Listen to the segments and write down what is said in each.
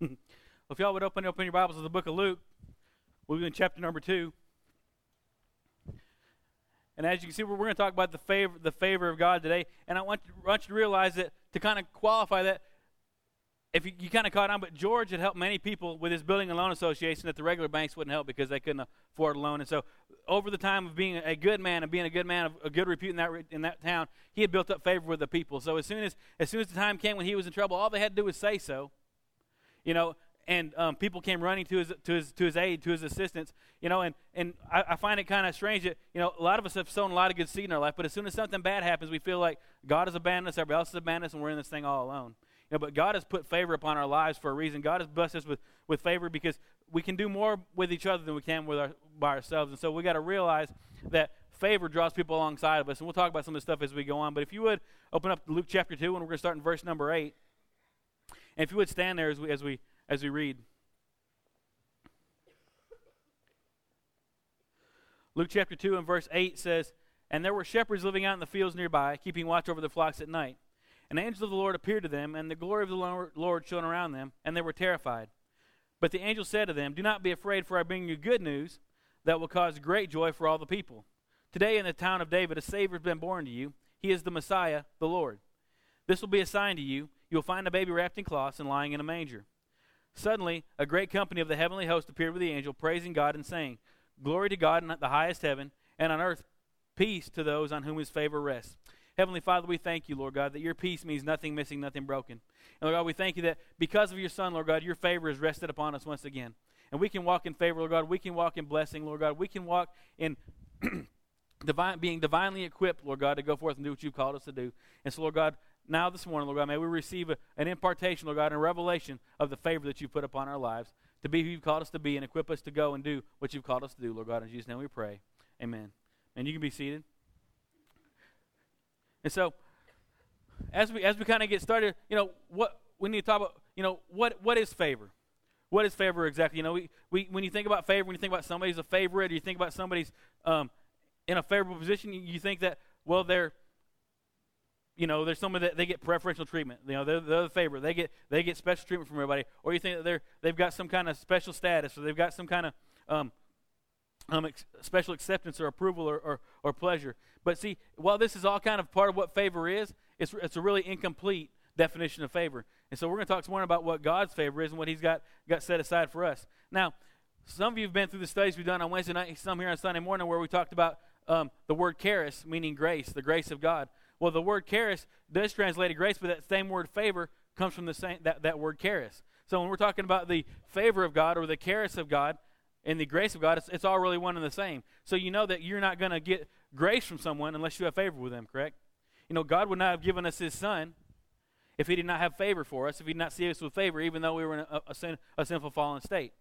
if y'all would open up in your Bibles to the book of Luke, we'll be in chapter number two. And as you can see, we're going to talk about the favor, the favor of God today. And I want, want you to realize that to kind of qualify that, if you, you kind of caught on, but George had helped many people with his building and loan association that the regular banks wouldn't help because they couldn't afford a loan. And so, over the time of being a good man and being a good man of a good repute in that in that town, he had built up favor with the people. So as soon as as soon as the time came when he was in trouble, all they had to do was say so. You know, and um, people came running to his to his to his aid, to his assistance. You know, and and I, I find it kind of strange that you know a lot of us have sown a lot of good seed in our life, but as soon as something bad happens, we feel like God has abandoned us, everybody else has abandoned us, and we're in this thing all alone. You know, but God has put favor upon our lives for a reason. God has blessed us with, with favor because we can do more with each other than we can with our, by ourselves. And so we got to realize that favor draws people alongside of us. And we'll talk about some of this stuff as we go on. But if you would open up Luke chapter 2, and we're going to start in verse number 8. And if you would stand there as we, as we, as we read. Luke chapter 2 and verse 8 says, And there were shepherds living out in the fields nearby, keeping watch over the flocks at night. An angel of the Lord appeared to them, and the glory of the Lord shone around them, and they were terrified. But the angel said to them, Do not be afraid, for I bring you good news that will cause great joy for all the people. Today in the town of David, a Savior has been born to you. He is the Messiah, the Lord. This will be a sign to you. You will find a baby wrapped in cloths and lying in a manger. Suddenly, a great company of the heavenly host appeared with the angel, praising God and saying, Glory to God in the highest heaven, and on earth peace to those on whom his favor rests. Heavenly Father, we thank you, Lord God, that your peace means nothing missing, nothing broken. And Lord God, we thank you that because of your Son, Lord God, your favor is rested upon us once again. And we can walk in favor, Lord God. We can walk in blessing, Lord God. We can walk in divine, being divinely equipped, Lord God, to go forth and do what you've called us to do. And so, Lord God, now this morning, Lord God, may we receive a, an impartation, Lord God, and a revelation of the favor that you've put upon our lives to be who you've called us to be and equip us to go and do what you've called us to do, Lord God. In Jesus' name we pray. Amen. And you can be seated. And so, as we as we kind of get started, you know, what we need to talk about, you know, what what is favor? What is favor exactly? You know, we, we when you think about favor, when you think about somebody's a favorite, or you think about somebody's um, in a favorable position, you, you think that well, they're you know, there's someone that they get preferential treatment. You know, they're, they're the favorite. They get they get special treatment from everybody. Or you think that they're they've got some kind of special status, or they've got some kind of um, um, ex- special acceptance or approval or, or, or, pleasure. But see, while this is all kind of part of what favor is, it's, it's a really incomplete definition of favor. And so we're going to talk some more about what God's favor is and what He's got, got set aside for us. Now, some of you have been through the studies we've done on Wednesday night, some here on Sunday morning, where we talked about um, the word charis, meaning grace, the grace of God. Well, the word charis does translate to grace, but that same word favor comes from the same, that, that word charis. So when we're talking about the favor of God or the charis of God, and the grace of God, it's, it's all really one and the same. So you know that you're not going to get grace from someone unless you have favor with them, correct? You know, God would not have given us His Son if He did not have favor for us, if He did not see us with favor, even though we were in a, a, sin, a sinful, fallen state.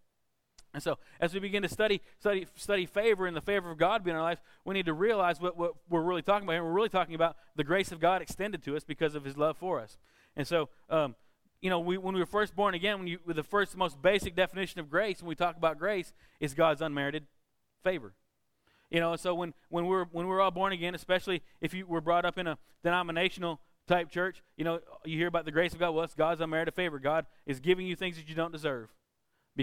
And so, as we begin to study, study, study favor and the favor of God being in our lives, we need to realize what, what we're really talking about here. We're really talking about the grace of God extended to us because of His love for us. And so, um, you know, we, when we were first born again, when you, the first most basic definition of grace, when we talk about grace, is God's unmerited favor. You know, so when, when we're when we're all born again, especially if you were brought up in a denominational type church, you know, you hear about the grace of God. Well, it's God's unmerited favor. God is giving you things that you don't deserve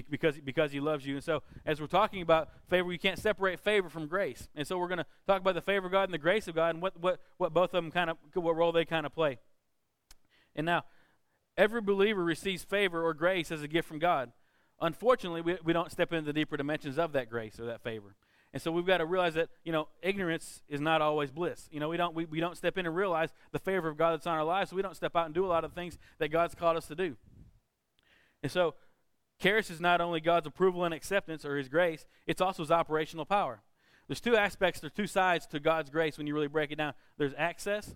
because because He loves you. And so, as we're talking about favor, you can't separate favor from grace. And so, we're going to talk about the favor of God and the grace of God and what what what both of them kind of what role they kind of play. And now, Every believer receives favor or grace as a gift from God. Unfortunately, we, we don't step into the deeper dimensions of that grace or that favor. And so we've got to realize that, you know, ignorance is not always bliss. You know, we don't, we, we don't step in and realize the favor of God that's on our lives, so we don't step out and do a lot of things that God's called us to do. And so, charis is not only God's approval and acceptance or His grace, it's also His operational power. There's two aspects, there's two sides to God's grace when you really break it down. There's access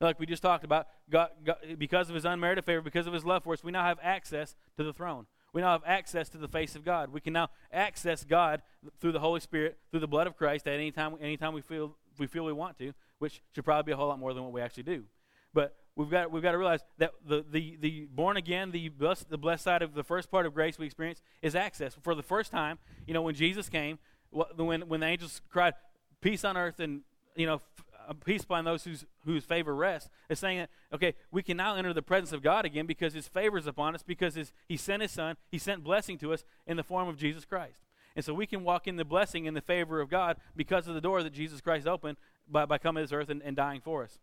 like we just talked about, God, God, because of his unmerited favor, because of his love for us, we now have access to the throne. We now have access to the face of God. We can now access God through the Holy Spirit, through the blood of Christ at any time, anytime we feel we feel we want to, which should probably be a whole lot more than what we actually do. But we've got we've got to realize that the the, the born again, the blessed, the blessed side of the first part of grace we experience is access. For the first time, you know, when Jesus came, when when the angels cried, "Peace on earth," and you know, uh, peace upon those whose, whose favor rests. It's saying that, okay, we can now enter the presence of God again because his favor is upon us, because his, he sent his son, he sent blessing to us in the form of Jesus Christ. And so we can walk in the blessing and the favor of God because of the door that Jesus Christ opened by, by coming to this earth and, and dying for us.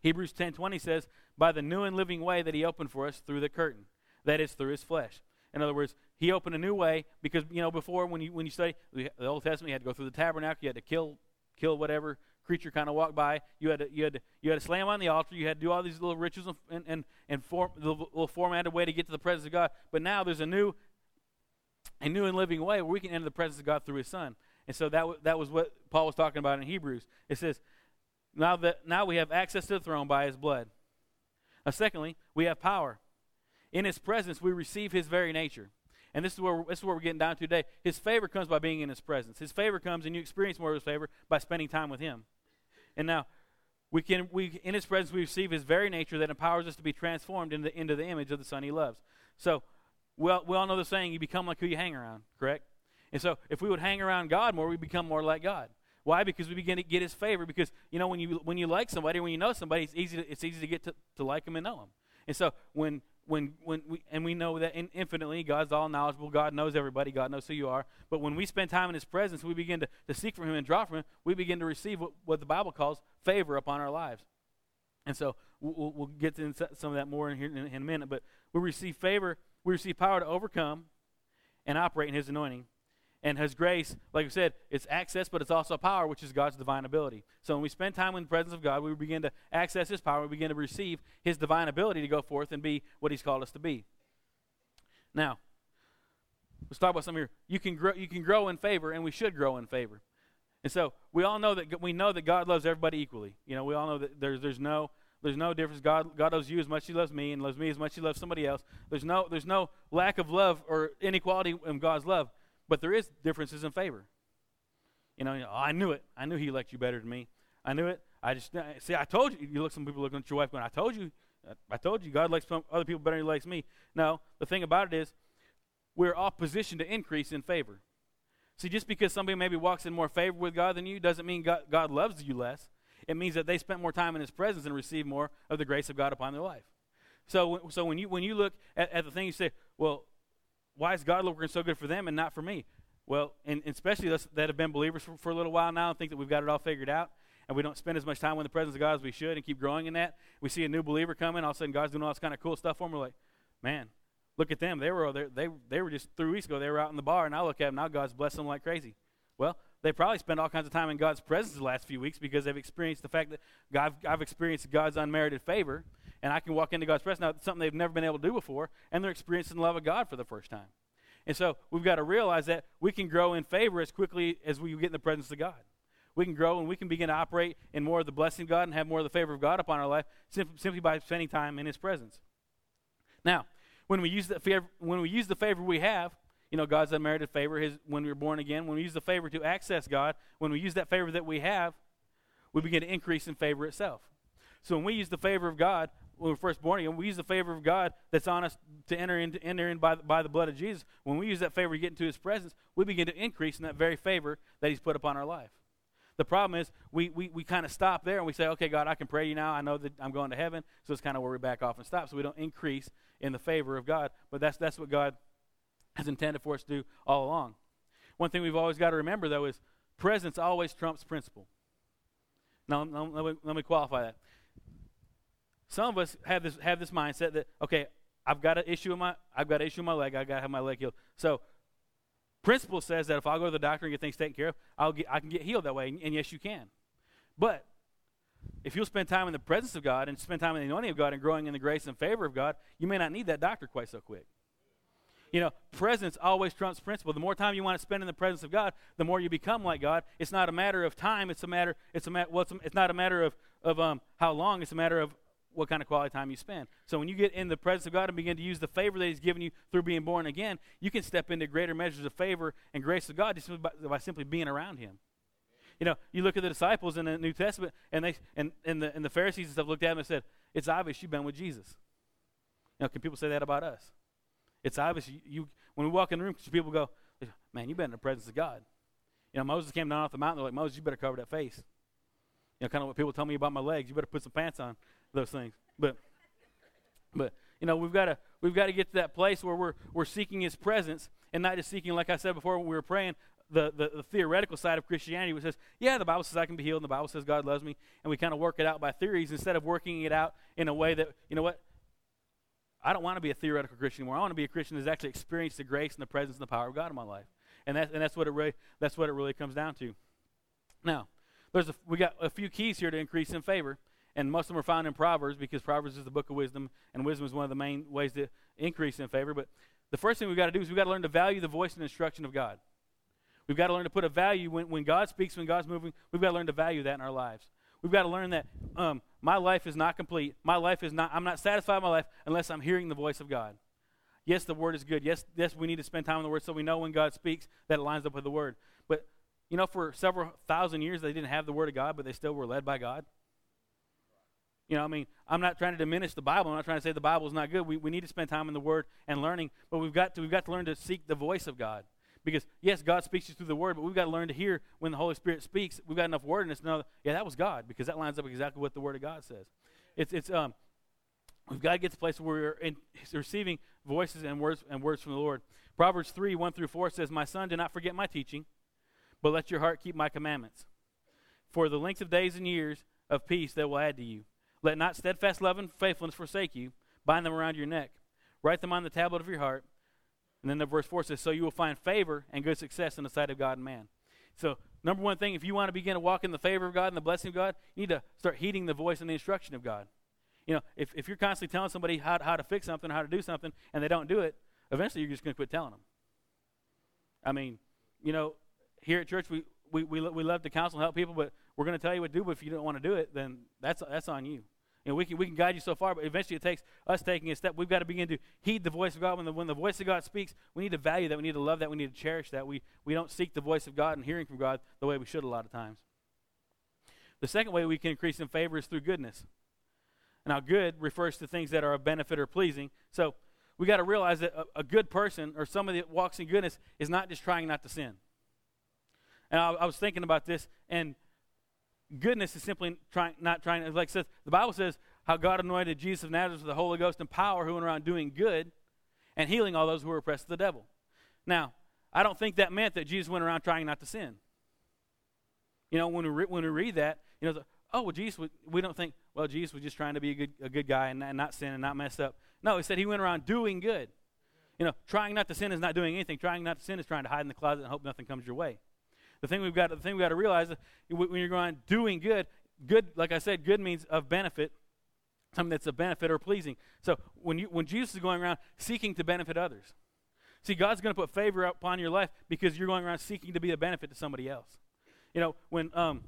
Hebrews 10:20 says, "By the new and living way that he opened for us through the curtain, that is through his flesh." In other words, he opened a new way because you know before when you when you study the Old Testament, you had to go through the tabernacle, you had to kill kill whatever creature kind of walked by. You had to you had to, you had to slam on the altar. You had to do all these little rituals and and and form the little formatted way to get to the presence of God. But now there's a new a new and living way where we can enter the presence of God through His Son. And so that w- that was what Paul was talking about in Hebrews. It says, now that now we have access to the throne by His blood. Now, secondly, we have power. In His presence, we receive His very nature. And this is where this is where we're getting down to today. His favor comes by being in His presence. His favor comes, and you experience more of His favor by spending time with Him. And now, we can we in His presence we receive His very nature that empowers us to be transformed into into the image of the Son He loves. So we all, we all know the saying, you become like who you hang around, correct? And so if we would hang around God more, we become more like God. Why? Because we begin to get His favor. Because you know when you when you like somebody, when you know somebody, it's easy to, it's easy to get to, to like them and know them. And so when when when we and we know that in, infinitely God's all knowledgeable. God knows everybody. God knows who you are. But when we spend time in His presence, we begin to, to seek from Him and draw from Him. We begin to receive what, what the Bible calls favor upon our lives. And so we'll, we'll get to some of that more in here in, in a minute. But we receive favor we receive power to overcome and operate in His anointing. And His grace, like I said, it's access, but it's also power, which is God's divine ability. So when we spend time in the presence of God, we begin to access His power. We begin to receive His divine ability to go forth and be what He's called us to be. Now, let's talk about something here. You can grow, you can grow in favor, and we should grow in favor. And so we all know that we know that God loves everybody equally. You know, we all know that there's there's no there's no difference. God, God loves you as much as He loves me, and loves me as much as He loves somebody else. There's no, there's no lack of love or inequality in God's love, but there is differences in favor. You know, I knew it. I knew He liked you better than me. I knew it. I just uh, see. I told you. You look. Some people looking at your wife going, "I told you. Uh, I told you. God likes some other people better than He likes me." No. The thing about it is, we're all positioned to increase in favor. See, just because somebody maybe walks in more favor with God than you doesn't mean God, God loves you less it means that they spent more time in His presence and received more of the grace of God upon their life. So, so when you when you look at, at the thing, you say, well, why is God working so good for them and not for me? Well, and, and especially us that have been believers for, for a little while now and think that we've got it all figured out, and we don't spend as much time in the presence of God as we should and keep growing in that. We see a new believer coming, all of a sudden God's doing all this kind of cool stuff for them. We're like, man, look at them. They were they they they were just three weeks ago. They were out in the bar, and I look at them now. God's blessing them like crazy. Well, they probably spend all kinds of time in God's presence the last few weeks because they've experienced the fact that God, I've experienced God's unmerited favor, and I can walk into God's presence now. It's something they've never been able to do before, and they're experiencing the love of God for the first time. And so we've got to realize that we can grow in favor as quickly as we get in the presence of God. We can grow and we can begin to operate in more of the blessing of God and have more of the favor of God upon our life simply by spending time in His presence. Now, when we use the favor, when we use the favor we have, you know, God's unmerited favor his, when we are born again. When we use the favor to access God, when we use that favor that we have, we begin to increase in favor itself. So when we use the favor of God, when we're first born again, we use the favor of God that's on us to enter in, enter in by, by the blood of Jesus. When we use that favor to get into His presence, we begin to increase in that very favor that He's put upon our life. The problem is we, we, we kind of stop there and we say, okay, God, I can pray you now. I know that I'm going to heaven. So it's kind of where we back off and stop. So we don't increase in the favor of God. But that's, that's what God has intended for us to do all along. One thing we've always got to remember, though, is presence always trumps principle. Now, let me, let me qualify that. Some of us have this have this mindset that okay, I've got an issue in my I've got an issue in my leg. I got to have my leg healed. So, principle says that if I go to the doctor and get things taken care of, I'll get I can get healed that way. And, and yes, you can. But if you'll spend time in the presence of God and spend time in the anointing of God and growing in the grace and favor of God, you may not need that doctor quite so quick. You know, presence always trumps principle. The more time you want to spend in the presence of God, the more you become like God. It's not a matter of time. It's a matter. It's a well, it's, a, it's not a matter of of um, how long. It's a matter of what kind of quality time you spend. So when you get in the presence of God and begin to use the favor that He's given you through being born again, you can step into greater measures of favor and grace of God just by, by simply being around Him. You know, you look at the disciples in the New Testament, and they and, and the and the Pharisees and stuff looked at them and said, "It's obvious you've been with Jesus." You know, can people say that about us? It's obvious. You, you when we walk in the room, people go, "Man, you've been in the presence of God." You know, Moses came down off the mountain. They're like, "Moses, you better cover that face." You know, kind of what people tell me about my legs. You better put some pants on those things. But, but you know, we've got to we've got to get to that place where we're we're seeking His presence and not just seeking, like I said before when we were praying, the, the, the, theoretical side of Christianity, which says, yeah, the Bible says I can be healed, and the Bible says God loves me, and we kind of work it out by theories instead of working it out in a way that, you know what, I don't want to be a theoretical Christian anymore. I want to be a Christian that's actually experienced the grace and the presence and the power of God in my life. And, that, and that's, what it really, that's what it really comes down to. Now, there's a, we got a few keys here to increase in favor, and most of them are found in Proverbs because Proverbs is the book of wisdom, and wisdom is one of the main ways to increase in favor. But the first thing we've got to do is we've got to learn to value the voice and instruction of God. We've got to learn to put a value when, when God speaks, when God's moving, we've got to learn to value that in our lives. We've got to learn that um, my life is not complete. My life is not, I'm not satisfied with my life unless I'm hearing the voice of God. Yes, the word is good. Yes, yes, we need to spend time in the word so we know when God speaks that it lines up with the word. But, you know, for several thousand years they didn't have the word of God, but they still were led by God. You know, I mean, I'm not trying to diminish the Bible. I'm not trying to say the Bible is not good. We, we need to spend time in the Word and learning, but we've got to we've got to learn to seek the voice of God. Because yes, God speaks you through the Word, but we've got to learn to hear when the Holy Spirit speaks. We've got enough word in us to know, yeah, that was God, because that lines up exactly what the Word of God says. It's it's um, we've got to get to the place where we're in, receiving voices and words and words from the Lord. Proverbs three one through four says, "My son, do not forget my teaching, but let your heart keep my commandments. For the length of days and years of peace they will add to you." Let not steadfast love and faithfulness forsake you. Bind them around your neck. Write them on the tablet of your heart. And then the verse 4 says, So you will find favor and good success in the sight of God and man. So, number one thing, if you want to begin to walk in the favor of God and the blessing of God, you need to start heeding the voice and the instruction of God. You know, if, if you're constantly telling somebody how, how to fix something, how to do something, and they don't do it, eventually you're just going to quit telling them. I mean, you know, here at church, we, we, we, we love to counsel and help people, but we're going to tell you what to do, but if you don't want to do it, then that's, that's on you. You know, we can, we can guide you so far, but eventually it takes us taking a step. We've got to begin to heed the voice of God. When the, when the voice of God speaks, we need to value that. We need to love that. We need to cherish that. We, we don't seek the voice of God and hearing from God the way we should a lot of times. The second way we can increase in favor is through goodness. Now, good refers to things that are of benefit or pleasing. So we got to realize that a, a, good person or somebody that walks in goodness is not just trying not to sin. And I, I was thinking about this, and goodness is simply trying, not trying, like says, the Bible says how God anointed Jesus of Nazareth with the Holy Ghost and power, who went around doing good and healing all those who were oppressed of the devil. Now, I don't think that meant that Jesus went around trying not to sin. You know, when we, re- when we read that, you know, oh, well, Jesus, we don't think, well, Jesus was just trying to be a good, a good guy and, and not sin and not mess up. No, he said he went around doing good. You know, trying not to sin is not doing anything. Trying not to sin is trying to hide in the closet and hope nothing comes your way. The thing we've got, the thing we've got to realize is when you're going doing good, good, like I said, good means of benefit, something that's a benefit or pleasing. So when you when Jesus is going around seeking to benefit others, see, God's going to put favor upon your life because you're going around seeking to be a benefit to somebody else. You know, when um,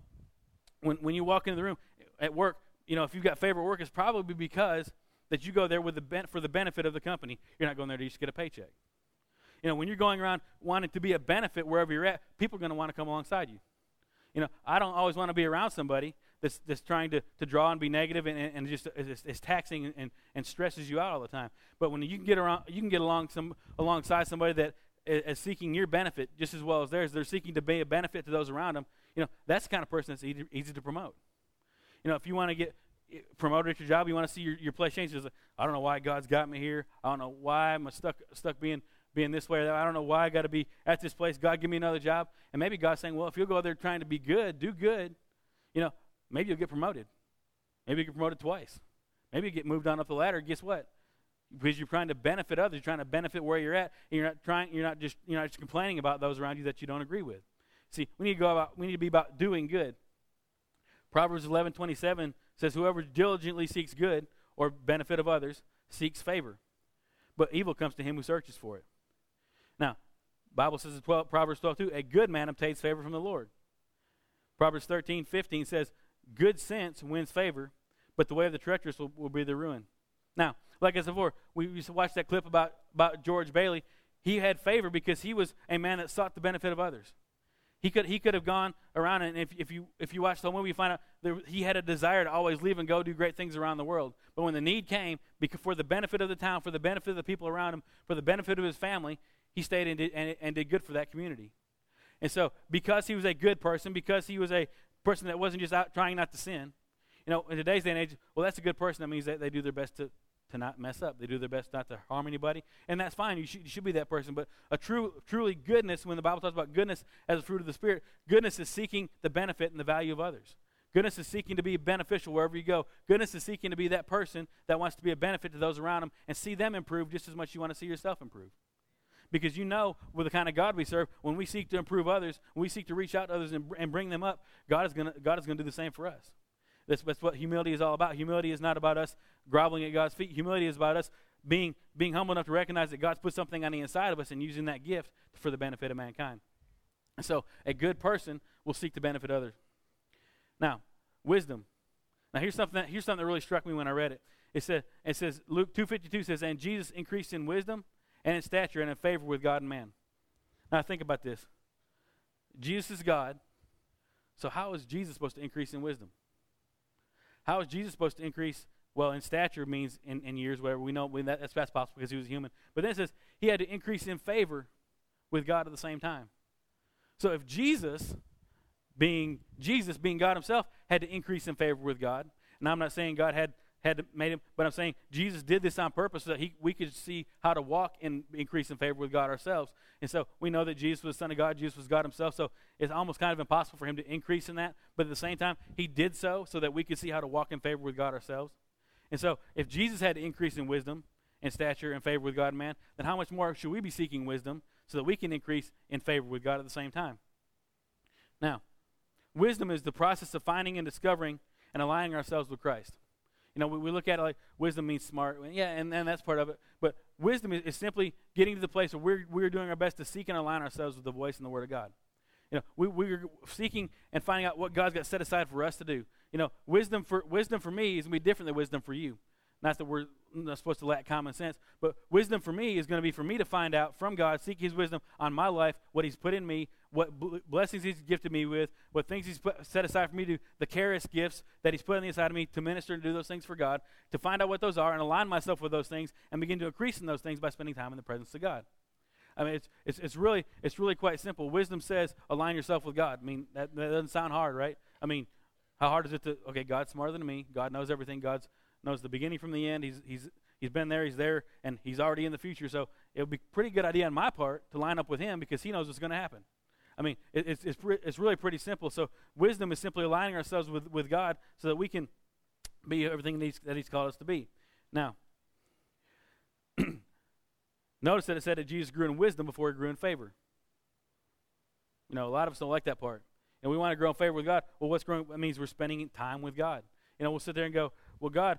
when when you walk into the room at work, you know, if you've got favor at work, it's probably because that you go there with the ben- for the benefit of the company. You're not going there to just get a paycheck. You know, when you're going around wanting to be a benefit wherever you're at, people are going to want to come alongside you. You know, I don't always want to be around somebody that's, that's trying to, to draw and be negative and, and just is, is taxing and, and stresses you out all the time. But when you can get around, you can get along some alongside somebody that is seeking your benefit just as well as theirs. They're seeking to be a benefit to those around them. You know, that's the kind of person that's easy, easy to promote. You know, if you want to get promoted at your job, you want to see your, your place change. Like, I don't know why God's got me here. I don't know why I'm stuck stuck being being this way or that. I don't know why I got to be at this place. God, give me another job. And maybe God's saying, well, if you'll go there trying to be good, do good, you know, maybe you'll get promoted. Maybe you get promoted twice. Maybe you get moved on up the ladder. Guess what? Because you're trying to benefit others, you're trying to benefit where you're at, and you're not trying. You're not just you're not just complaining about those around you that you don't agree with. See, we need to go about. We need to be about doing good. Proverbs 11:27 says, "Whoever diligently seeks good or benefit of others seeks favor, but evil comes to him who searches for it." Bible says in 12, Proverbs 12, 2, a good man obtains favor from the Lord. Proverbs 13, 15 says, good sense wins favor, but the way of the treacherous will, will be the ruin. Now, like I said before, we used to watch that clip about, about George Bailey. He had favor because he was a man that sought the benefit of others. He could, he could have gone around, and if, if, you, if you watch the movie, you find out there, he had a desire to always leave and go do great things around the world. But when the need came, because for the benefit of the town, for the benefit of the people around him, for the benefit of his family, he stayed and did, and, and did good for that community. And so, because he was a good person, because he was a person that wasn't just out trying not to sin. You know, in today's day and age, well, that's a good person. That means that they do their best to, to not mess up. They do their best not to harm anybody, and that's fine. You should, you should be that person. But a true, truly goodness, when the Bible talks about goodness as a fruit of the Spirit, goodness is seeking the benefit and the value of others. Goodness is seeking to be beneficial wherever you go. Goodness is seeking to be that person that wants to be a benefit to those around them and see them improve just as much as you want to see yourself improve. Because you know, with the kind of God we serve, when we seek to improve others, we seek to reach out to others and, and bring them up, God is going to God is going to do the same for us. That's, that's what humility is all about. Humility is not about us groveling at God's feet. Humility is about us being, being humble enough to recognize that God's put something on the inside of us and using that gift for the benefit of mankind. So, a good person will seek to benefit others. Now, wisdom. Now, here's something that, here's something that really struck me when I read it. It says, it says Luke 2.52 says, And Jesus increased in wisdom and in stature and in favor with God and man. Now, think about this. Jesus is God. So, how is Jesus supposed to increase in wisdom? How is Jesus supposed to increase? Well, in stature means in, in years, where we know that, that's, that's possible because he was human. But then it says he had to increase in favor with God at the same time. So if Jesus, being Jesus, being God himself, had to increase in favor with God, and I'm not saying God had had made him, but I'm saying Jesus did this on purpose so that he, we could see how to walk and increase in favor with God ourselves. And so we know that Jesus was the Son of God, Jesus was God himself, so it's almost kind of impossible for him to increase in that. But at the same time, he did so so that we could see how to walk in favor with God ourselves. And so if Jesus had to increase in wisdom and stature and favor with God and man, then how much more should we be seeking wisdom so that we can increase in favor with God at the same time? Now, wisdom is the process of finding and discovering and aligning ourselves with Christ. You know, we, we look at it like wisdom means smart. Yeah, and, and that's part of it. But wisdom is, is simply getting to the place where we're, we're doing our best to seek and align ourselves with the voice and the Word of God. You know, we, we're seeking and finding out what God's got set aside for us to do. You know, wisdom for, wisdom for me is going to be different than wisdom for you. Not that we're not supposed to lack common sense, but wisdom for me is going to be for me to find out from God, seek His wisdom on my life, what He's put in me, what blessings He's gifted me with, what things He's put, set aside for me to, the charis gifts that He's put on the inside of me to minister and do those things for God, to find out what those are and align myself with those things and begin to increase in those things by spending time in the presence of God. I mean, it's, it's, it's, really, it's really quite simple. Wisdom says align yourself with God. I mean, that, that doesn't sound hard, right? I mean, how hard is it to, okay, God's smarter than me. God knows everything. God's knows the beginning from the end. He's, he's, he's been there, he's there, and he's already in the future. So it would be a pretty good idea on my part to line up with him because he knows what's going to happen. I mean, it, it's, it's, pre- it's really pretty simple. So wisdom is simply aligning ourselves with, with God so that we can be everything that he's, that he's called us to be. Now, notice that it said that Jesus grew in wisdom before he grew in favor. You know, a lot of us don't like that part. And we want to grow in favor with God. Well, what's growing? That means we're spending time with God. You know, we'll sit there and go, well, God,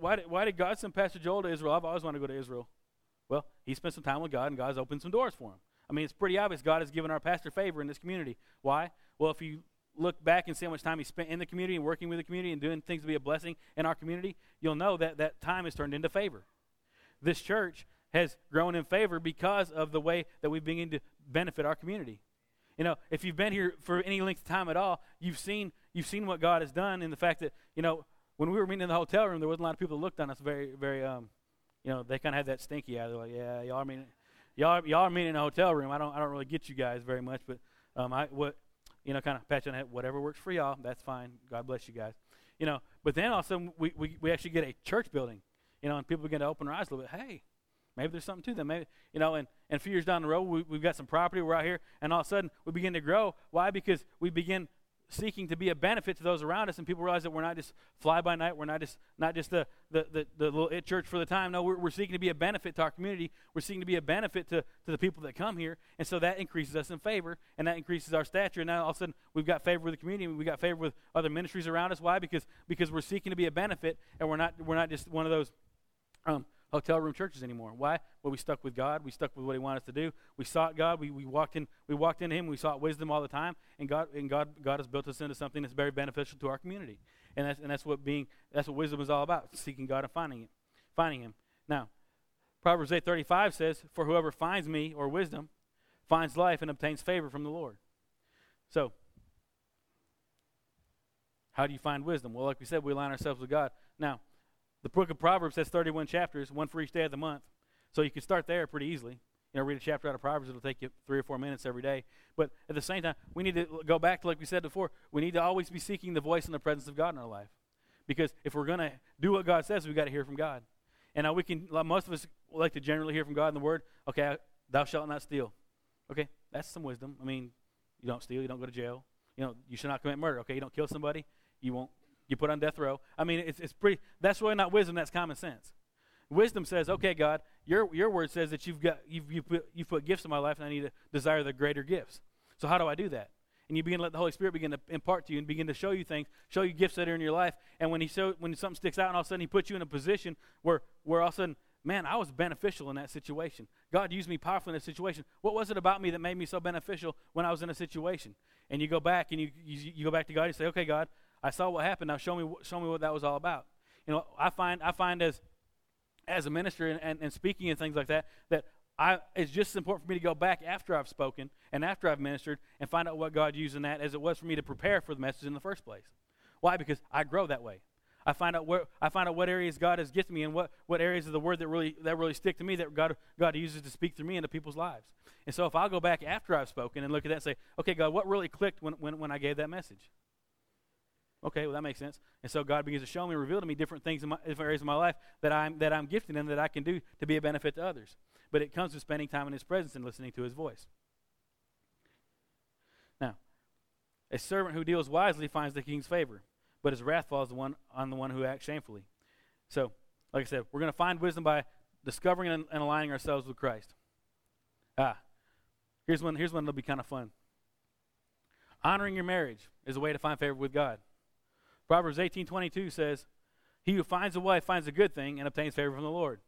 why did, why did God send Pastor Joel to Israel? I've always wanted to go to Israel. Well, he spent some time with God, and God's opened some doors for him. I mean, it's pretty obvious God has given our pastor favor in this community. Why? Well, if you look back and see how much time he spent in the community and working with the community and doing things to be a blessing in our community, you'll know that that time has turned into favor. This church has grown in favor because of the way that we begin to benefit our community. You know, if you've been here for any length of time at all, you've seen you've seen what God has done in the fact that you know when we were meeting in the hotel room, there wasn't a lot of people that looked on us very, very, um, you know, they kind of had that stinky eye. They're like, yeah, y'all are meeting, y'all, y'all are meeting in a hotel room. I don't, I don't really get you guys very much, but um, I, what, you know, kind of patch on head, whatever works for y'all, that's fine. God bless you guys. You know, but then all of a sudden we, we, we actually get a church building, you know, and people begin to open their eyes a little bit. Hey, maybe there's something to them. Maybe, you know, and, and a few years down the road, we, we've got some property, we're out here, and all of a sudden we begin to grow. Why? Because we begin seeking to be a benefit to those around us, and people realize that we're not just fly by night. We're not just not just the the, the, the little it church for the time. No, we're, we're seeking to be a benefit to our community. We're seeking to be a benefit to, to the people that come here, and so that increases us in favor, and that increases our stature. And now all of a sudden we've got favor with the community. We've got favor with other ministries around us. Why? Because because we're seeking to be a benefit, and we're not we're not just one of those. Um, hotel room churches anymore. Why? Well, we stuck with God. We stuck with what He wanted us to do. We sought God. We, we walked in. We walked into Him. We sought wisdom all the time, and God and God God has built us into something that's very beneficial to our community. And that's and that's what being that's what wisdom is all about: seeking God and finding it, finding Him. Now, Proverbs eight thirty five says, "For whoever finds me or wisdom finds life and obtains favor from the Lord." So. How do you find wisdom? Well, like we said, we align ourselves with God. Now, the book of Proverbs has 31 chapters, one for each day of the month. So you can start there pretty easily. you know, read a chapter out of Proverbs. It'll take you three or four minutes every day. But at the same time, we need to go back to, like we said before, we need to always be seeking the voice and the presence of God in our life. Because if we're going to do what God says, we've got to hear from God. And now we can, most of us like to generally hear from God in the Word. Okay, thou shalt not steal. Okay, that's some wisdom. I mean, you don't steal, you don't go to jail. You know, you should not commit murder. Okay, you don't kill somebody, you won't, you put on death row. I mean, it's, it's pretty, that's really not wisdom, that's common sense. Wisdom says, okay, God, your, your word says that you've got you've, you've, put, you've put gifts in my life and I need to desire the greater gifts. So how do I do that? And you begin to let the Holy Spirit begin to impart to you and begin to show you things, show you gifts that are in your life. And when he show, when something sticks out and all of a sudden he puts you in a position where, where all of a sudden, man, I was beneficial in that situation. God used me powerfully in that situation. What was it about me that made me so beneficial when I was in a situation? And you go back and you, you, you go back to God and say, okay, God, I saw what happened. Now show me, show me what that was all about. You know, I find, I find as as a minister and, and, and speaking and things like that, that I, it's just important for me to go back after I've spoken and after I've ministered and find out what God used in that as it was for me to prepare for the message in the first place. Why? Because I grow that way. I find out where I find out what areas God has gifted me and what, what areas of the word that really that really stick to me that God God uses to speak through me into people's lives. And so if I'll go back after I've spoken and look at that and say, okay, God, what really clicked when, when, when I gave that message? Okay, well that makes sense. And so God begins to show me, reveal to me different things in my different areas of my life that I'm that I'm gifted in that I can do to be a benefit to others. But it comes with spending time in His presence and listening to His voice. Now, a servant who deals wisely finds the king's favor, but his wrath falls the one, on the one who acts shamefully. So, like I said, we're going to find wisdom by discovering and, and aligning ourselves with Christ. Ah, here's one. Here's one that'll be kind of fun. Honoring your marriage is a way to find favor with God. Proverbs 18:22 says, "He who finds a wife finds a good thing and obtains favor from the Lord."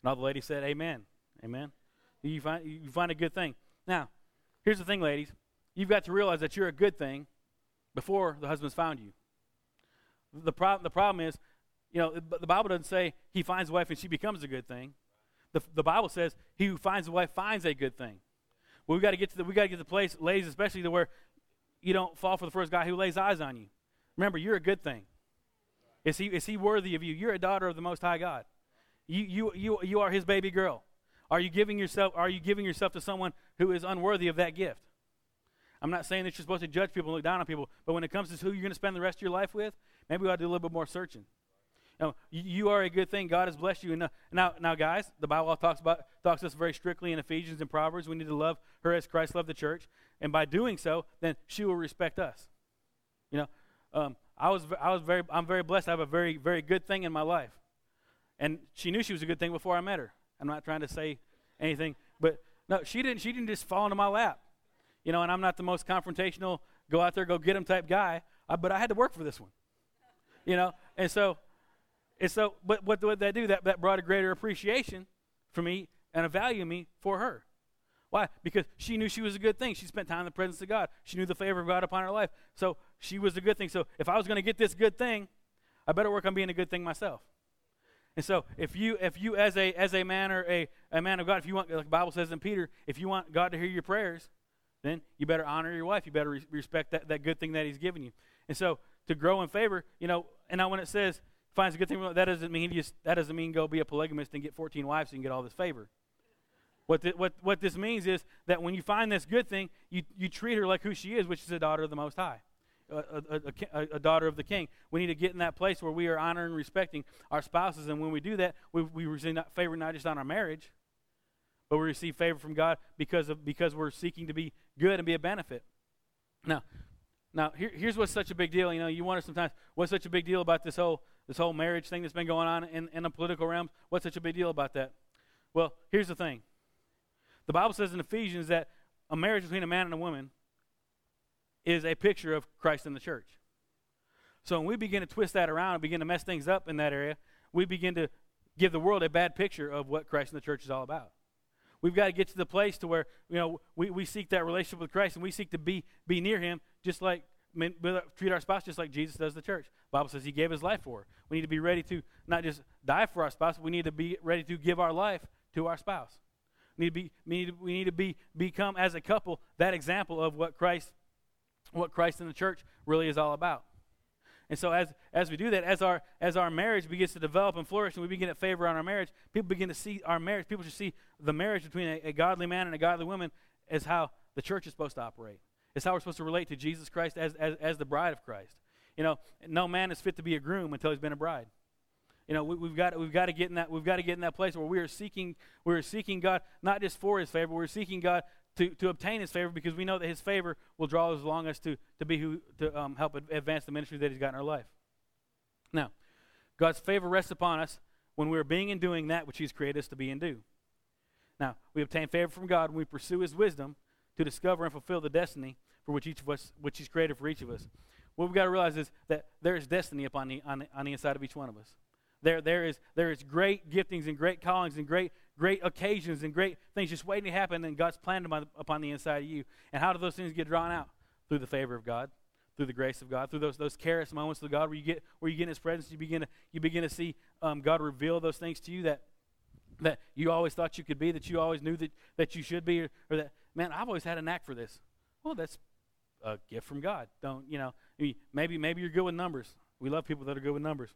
And all the ladies said, "Amen, amen." You find you find a good thing. Now, here's the thing, ladies. You've got to realize that you're a good thing before the husband's found you. The problem the problem is, you know, the Bible doesn't say he finds a wife and she becomes a good thing. The, the Bible says he who finds a wife finds a good thing. Well, we got to get to the we got to get to the place, ladies, especially to where you don't fall for the first guy who lays eyes on you. Remember, you're a good thing. Is he, is he worthy of you? You're a daughter of the Most High God. You, you, you, you are his baby girl. Are you giving yourself, are you giving yourself to someone who is unworthy of that gift? I'm not saying that you're supposed to judge people and look down on people, but when it comes to who you're going to spend the rest of your life with, maybe we ought to do a little bit more searching. You, know, you, are a good thing. God has blessed you. And now, now, guys, the Bible talks about talks us very strictly in Ephesians and Proverbs. We need to love her as Christ loved the church, and by doing so, then she will respect us. You know, um, I was, I was very, I'm very blessed. I have a very, very good thing in my life. And she knew she was a good thing before I met her. I'm not trying to say anything, but no, she didn't, she didn't just fall into my lap. You know, and I'm not the most confrontational, go out there, go get him type guy, I, but I had to work for this one. You know, and so, and so, but what did that do? That, that brought a greater appreciation for me and a value me for her. Why? Because she knew she was a good thing. She spent time in the presence of God. She knew the favor of God upon her life. So she was a good thing. So if I was going to get this good thing, I better work on being a good thing myself. And so if you if you as a as a man or a, a man of God, if you want like the Bible says in Peter, if you want God to hear your prayers, then you better honor your wife. You better re- respect that, that good thing that he's given you. And so to grow in favor, you know, and now when it says finds a good thing, that doesn't mean just that doesn't mean go be a polygamist and get 14 wives and get all this favor. What, the, what, what this means is that when you find this good thing, you, you treat her like who she is, which is a daughter of the Most High, a, a, a, a, daughter of the King. We need to get in that place where we are honoring and respecting our spouses. And when we do that, we, we receive favor not just on our marriage, but we receive favor from God because, of, because we're seeking to be good and be a benefit. Now, now here, here's what's such a big deal. You know, you wonder sometimes what's such a big deal about this whole this whole marriage thing that's been going on in, in the political realm. What's such a big deal about that? Well, here's the thing. The Bible says in Ephesians that a marriage between a man and a woman is a picture of Christ in the church. So when we begin to twist that around and begin to mess things up in that area, we begin to give the world a bad picture of what Christ in the church is all about. We've got to get to the place to where you know we, we seek that relationship with Christ and we seek to be be near Him, just like treat our spouse just like Jesus does the church. The Bible says He gave His life for. Her. We need to be ready to not just die for our spouse, we need to be ready to give our life to our spouse. Need to be, we need to, we need to be, become, as a couple, that example of what Christ, what Christ in the church really is all about. And so as as we do that, as our as our marriage begins to develop and flourish, and we begin to favor on our marriage, people begin to see our marriage. People should see the marriage between a, a godly man and a godly woman as how the church is supposed to operate. It's how we're supposed to relate to Jesus Christ as as, as the bride of Christ. You know, no man is fit to be a groom until he's been a bride. You know, we, have got we've got to get in that we've got to get in that place where we are seeking we are seeking God not just for His favor, we're seeking God to, to obtain His favor because we know that His favor will draw us along us to to be who to um, help advance the ministry that He's got in our life. Now, God's favor rests upon us when we are being and doing that which He's created us to be and do. Now, we obtain favor from God when we pursue His wisdom to discover and fulfill the destiny for which each of us, which He's created for each of us. What we've got to realize is that there is destiny upon the, on the, on the inside of each one of us. There, there, is, there is great giftings and great callings and great, great occasions and great things just waiting to happen, and God's planned them upon the inside of you. And how do those things get drawn out? Through the favor of God, through the grace of God, through those, those charis moments of God where you get where you get in His presence, you begin to you begin to see um, God reveal those things to you that that you always thought you could be, that you always knew that, that you should be, or, or that man, I've always had a knack for this. Well, that's a gift from God. Don't you know? Maybe maybe you're good with numbers. We love people that are good with numbers.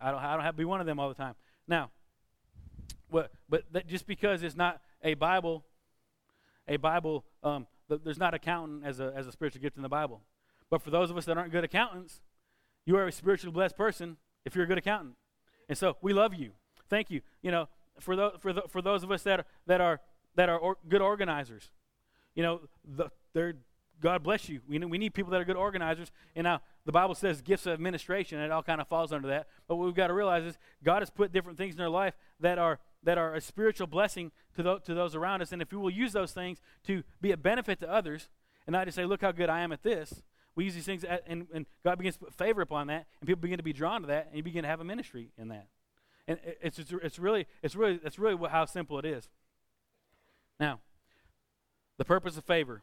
I don't, I don't have to be one of them all the time. Now, what, but just because it's not a Bible, a Bible, um, there's not accountant as a, as a spiritual gift in the Bible. But for those of us that aren't good accountants, you are a spiritually blessed person if you're a good accountant. And so we love you. Thank you. You know, for, the, for, the, for those of us that are, that are, that are or, good organizers, you know, the, they're God bless you. We, we need people that are good organizers. And now the Bible says gifts of administration, and it all kind of falls under that. But what we've got to realize is God has put different things in our life that are that are a spiritual blessing to, the, to those around us. And if we will use those things to be a benefit to others, and not just say, look how good I am at this, we use these things, at, and, and God begins to put favor upon that, and people begin to be drawn to that, and you begin to have a ministry in that. And it's, it's, it's really, it's really, it's really how simple it is. Now, the purpose of favor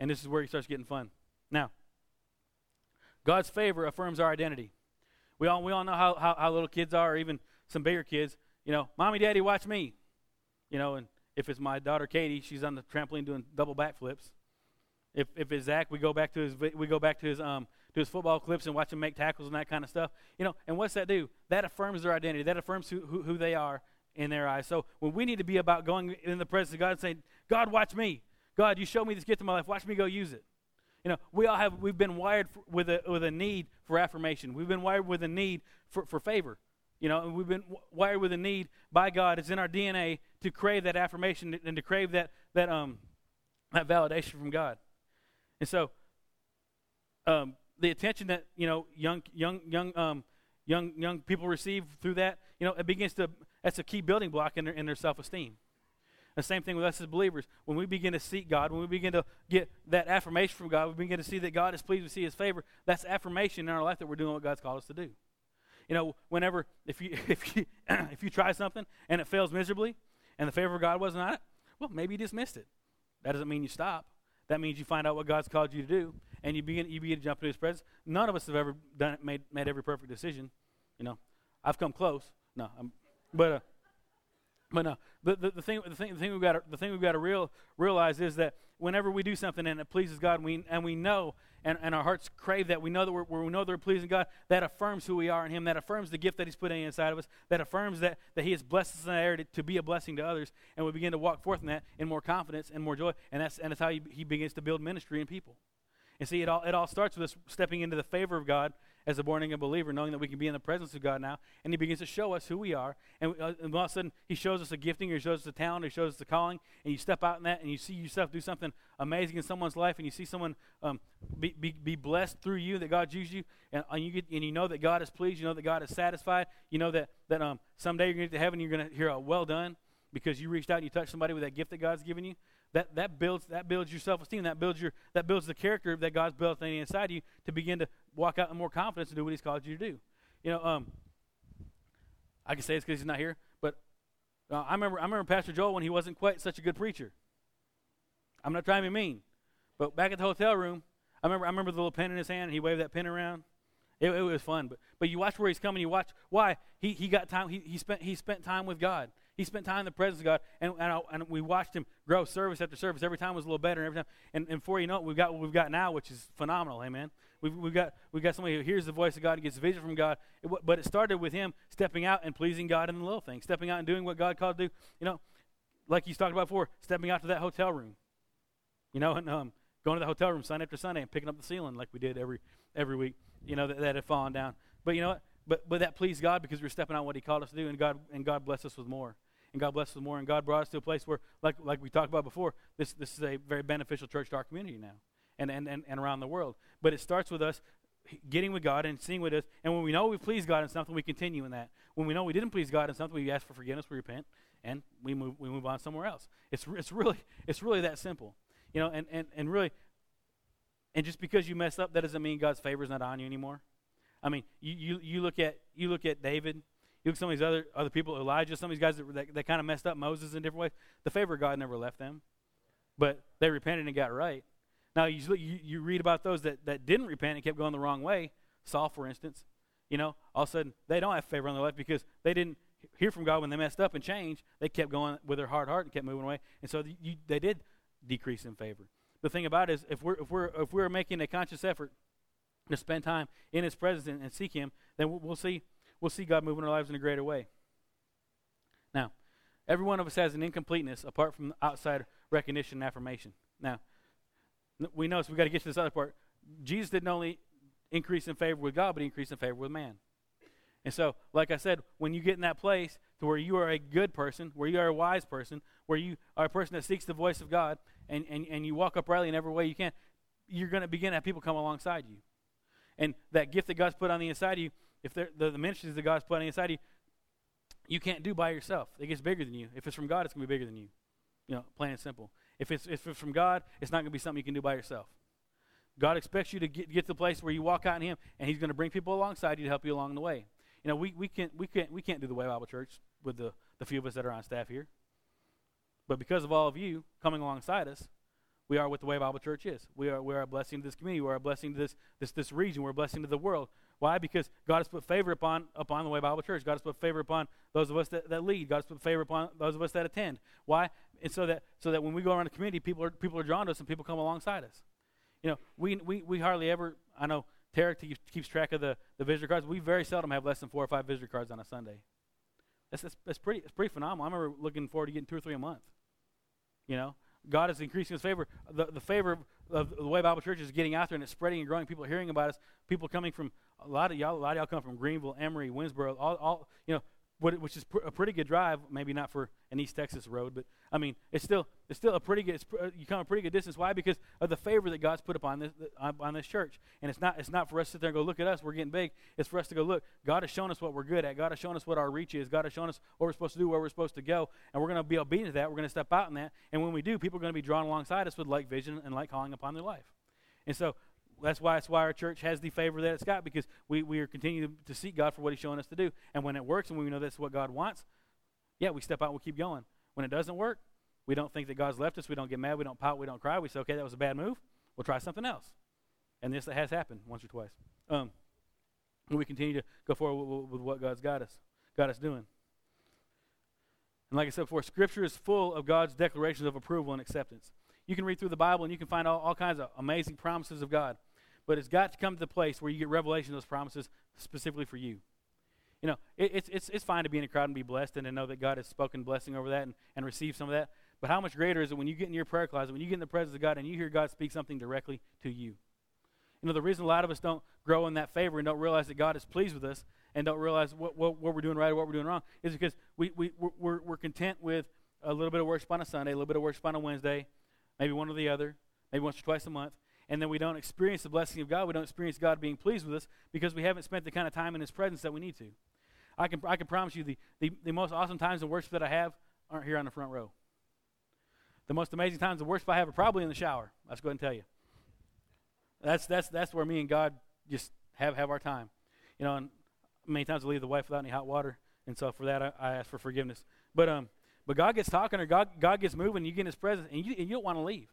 and this is where he starts getting fun. Now, God's favor affirms our identity. We all, we all know how, how, how little kids are, or even some bigger kids. You know, mommy, daddy, watch me. You know, and if it's my daughter Katie, she's on the trampoline doing double backflips. If if it's Zach, we go back to his we go back to his um to his football clips and watch him make tackles and that kind of stuff. You know, and what's that do? That affirms their identity. That affirms who, who, who they are in their eyes. So when we need to be about going in the presence of God and saying, God, watch me. God, you showed me this gift in my life. Watch me go use it. You know, we all have, we've been wired for, with, a, with a need for affirmation. We've been wired with a need for, for favor. You know, and we've been wired with a need by God. It's in our DNA to crave that affirmation and to crave that, that, um, that validation from God. And so, um, the attention that, you know, young, young, young, um, young, young people receive through that, you know, it begins to, that's a key building block in their, in their self-esteem. The same thing with us as believers. When we begin to seek God, when we begin to get that affirmation from God, we begin to see that God is pleased, we see His favor. That's affirmation in our life that we're doing what God's called us to do. You know, whenever if you if you if you try something and it fails miserably, and the favor of God wasn't on it, well, maybe you just missed it. That doesn't mean you stop. That means you find out what God's called you to do, and you begin you begin to jump into His presence. None of us have ever done it, made made every perfect decision. You know, I've come close. No, I'm, but. Uh, but no, the, the, the, thing, the, thing, the thing we've got to, the thing we've got to real, realize is that whenever we do something and it pleases God, and we, and we know, and, and our hearts crave that, we know that we're, we know that we're pleasing God, that affirms who we are in Him, that affirms the gift that He's putting inside of us, that affirms that, that He has blessed us in that to, to be a blessing to others, and we begin to walk forth in that in more confidence and more joy, and that's, and that's how he, he begins to build ministry in people. And see, it all, it all starts with us stepping into the favor of God as a born again believer, knowing that we can be in the presence of God now, and He begins to show us who we are. And, uh, and all of a sudden, He shows us a gifting, or He shows us a talent, or He shows us a calling, and you step out in that, and you see yourself do something amazing in someone's life, and you see someone um, be, be, be, blessed through you, that God used you, and, and, you get, and you know that God is pleased, you know that God is satisfied, you know that, that um, someday you're going to get to heaven, you're going to hear a well done because you reached out and you touched somebody with that gift that God's given you that, that builds that builds your self-esteem. That builds your that builds the character that god's built inside you to begin to walk out in more confidence and do what he's called you to do. You know um, i can say it's because he's not here but uh, i remember i remember pastor joel when he wasn't quite such a good preacher. I'm not trying to be mean but back at the hotel room i remember i remember the little pen in his hand and he waved that pen around. It, it was fun but but you watch where he's coming you watch why he, he got time he, he spent he spent time with god He spent time in the presence of God, and, and, I, and we watched him grow service after service. Every time was a little better, and every time. And, and before you know it, we've got what we've got now, which is phenomenal. Amen. We've, we've got we've got somebody who hears the voice of God, and gets vision from God. It, but it started with him stepping out and pleasing God in the little things, stepping out and doing what God called to do. You know, like he's talked about before, stepping out to that hotel room. You know, and um, going to the hotel room Sunday after Sunday and picking up the ceiling like we did every every week. You know that, that had fallen down. But you know what? But but that pleased God because we were stepping out what He called us to do, and God and God blessed us with more and God blessed us more. And God brought us to a place where, like, like we talked about before, this, this is a very beneficial church to our community now and, and, and, and around the world. But it starts with us getting with God and seeing with us. And when we know we please God in something, we continue in that. When we know we didn't please God in something, we ask for forgiveness, we repent, and we move, we move on somewhere else. It's, it's, really, it's really that simple. You know, and, and, and really, and just because you mess up, that doesn't mean God's favor is not on you anymore. I mean, you, you, you, look at, you look at David you look at some of these other, other people, Elijah, some of these guys that, that, that kind of messed up Moses in different ways. The favor of God never left them, but they repented and got right. Now, you, you, you read about those that, that didn't repent and kept going the wrong way. Saul, for instance, you know, all of a sudden they don't have favor on their life because they didn't hear from God when they messed up and changed. They kept going with their hard heart and kept moving away. And so you, they did decrease in favor. The thing about it is, if we're, if we're, if we're making a conscious effort to spend time in His presence and, and seek Him, then we'll, we'll see we'll see God move in our lives in a greater way. Now, every one of us has an incompleteness apart from outside recognition and affirmation. Now, we know, so we've got to get to this other part. Jesus didn't only increase in favor with God, but he increased in favor with man. And so, like I said, when you get in that place to where you are a good person, where you are a wise person, where you are a person that seeks the voice of God, and, and, and you walk uprightly in every way you can, you're going to begin to have people come alongside you. And that gift that God's put on the inside of you, if the, the ministries that God's putting inside you, you can't do by yourself. It gets bigger than you. If it's from God, it's going to be bigger than you. You know, plain and simple. If it's, if it's from God, it's not going to be something you can do by yourself. God expects you to get, get to the place where you walk out in Him, and He's going to bring people alongside you to help you along the way. You know, we, we, can't, we, can't, we can't do the Way Bible Church with the, the few of us that are on staff here. But because of all of you coming alongside us, we are what the Way Bible Church is. We are, we are a blessing to this community. We are a blessing to this, this, this region. We're a blessing to the world. Why? Because God has put favor upon, upon the Way Bible Church. God has put favor upon those of us that, that lead. God has put favor upon those of us that attend. Why? And so that, so that when we go around the community, people are, people are drawn to us and people come alongside us. You know, we, we, we hardly ever, I know Tarek keeps track of the, the visitor cards. We very seldom have less than four or five visitor cards on a Sunday. That's, that's, that's, pretty, that's pretty phenomenal. I remember looking forward to getting two or three a month. You know, God is increasing His favor. The, the favor of the way Bible Church is getting out there and it's spreading and growing. People are hearing about us. People coming from a lot of y'all. A lot of y'all come from Greenville, Emory, Winnsboro. All, all you know, which is pr- a pretty good drive. Maybe not for an East Texas road, but I mean, it's still it's still a pretty good. Pr- you come a pretty good distance. Why? Because of the favor that God's put upon this uh, on this church. And it's not it's not for us to sit there and go look at us. We're getting big. It's for us to go look. God has shown us what we're good at. God has shown us what our reach is. God has shown us what we're supposed to do, where we're supposed to go, and we're going to be obedient to that. We're going to step out in that. And when we do, people are going to be drawn alongside us with like vision and like calling upon their life. And so that's why that's why our church has the favor that it's got because we, we are continuing to seek God for what He's showing us to do. And when it works and we know that's what God wants, yeah, we step out and we keep going. When it doesn't work, we don't think that God's left us. We don't get mad. We don't pout. We don't cry. We say, okay, that was a bad move. We'll try something else. And this has happened once or twice. Um, we continue to go forward with, with what God's got us, got us doing. And like I said before, Scripture is full of God's declarations of approval and acceptance. You can read through the Bible and you can find all, all kinds of amazing promises of God. But it's got to come to the place where you get revelation of those promises specifically for you. You know, it, it's, it's, it's fine to be in a crowd and be blessed and to know that God has spoken blessing over that and, and receive some of that. But how much greater is it when you get in your prayer closet, when you get in the presence of God and you hear God speak something directly to you? You know, the reason a lot of us don't grow in that favor and don't realize that God is pleased with us and don't realize what, what, what we're doing right or what we're doing wrong is because we, we, we're, we're content with a little bit of worship on a Sunday, a little bit of worship on a Wednesday, maybe one or the other, maybe once or twice a month, and then we don't experience the blessing of God. We don't experience God being pleased with us because we haven't spent the kind of time in His presence that we need to. I can, I can promise you the, the, the most awesome times of worship that I have aren't here on the front row. The most amazing times of worship I have are probably in the shower. Let's go ahead and tell you. That's, that's, that's where me and God just have, have our time. You know, and many times I leave the wife without any hot water, and so for that I, I ask for forgiveness. But um, but God gets talking or God God gets moving, you get in His presence, and you and you don't want to leave.